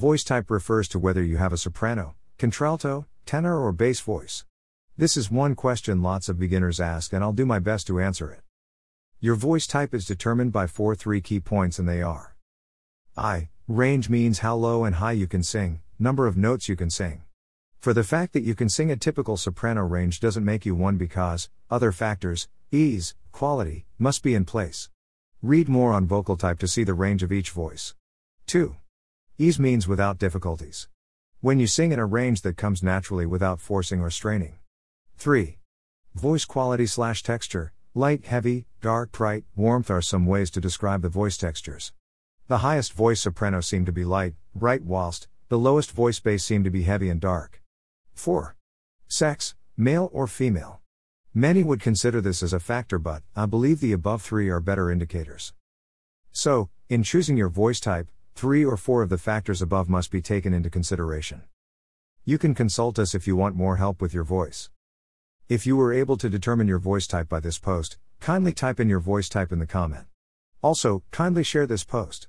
Voice type refers to whether you have a soprano, contralto, tenor, or bass voice. This is one question lots of beginners ask, and I'll do my best to answer it. Your voice type is determined by four three key points, and they are I. Range means how low and high you can sing, number of notes you can sing. For the fact that you can sing a typical soprano range doesn't make you one because, other factors, ease, quality, must be in place. Read more on vocal type to see the range of each voice. 2. Ease means without difficulties. When you sing in a range that comes naturally without forcing or straining. 3. Voice quality slash texture, light, heavy, dark, bright, warmth are some ways to describe the voice textures. The highest voice soprano seem to be light, bright, whilst the lowest voice bass seem to be heavy and dark. 4. Sex, male or female. Many would consider this as a factor, but I believe the above three are better indicators. So, in choosing your voice type, three or four of the factors above must be taken into consideration. You can consult us if you want more help with your voice. If you were able to determine your voice type by this post, kindly type in your voice type in the comment. Also, kindly share this post.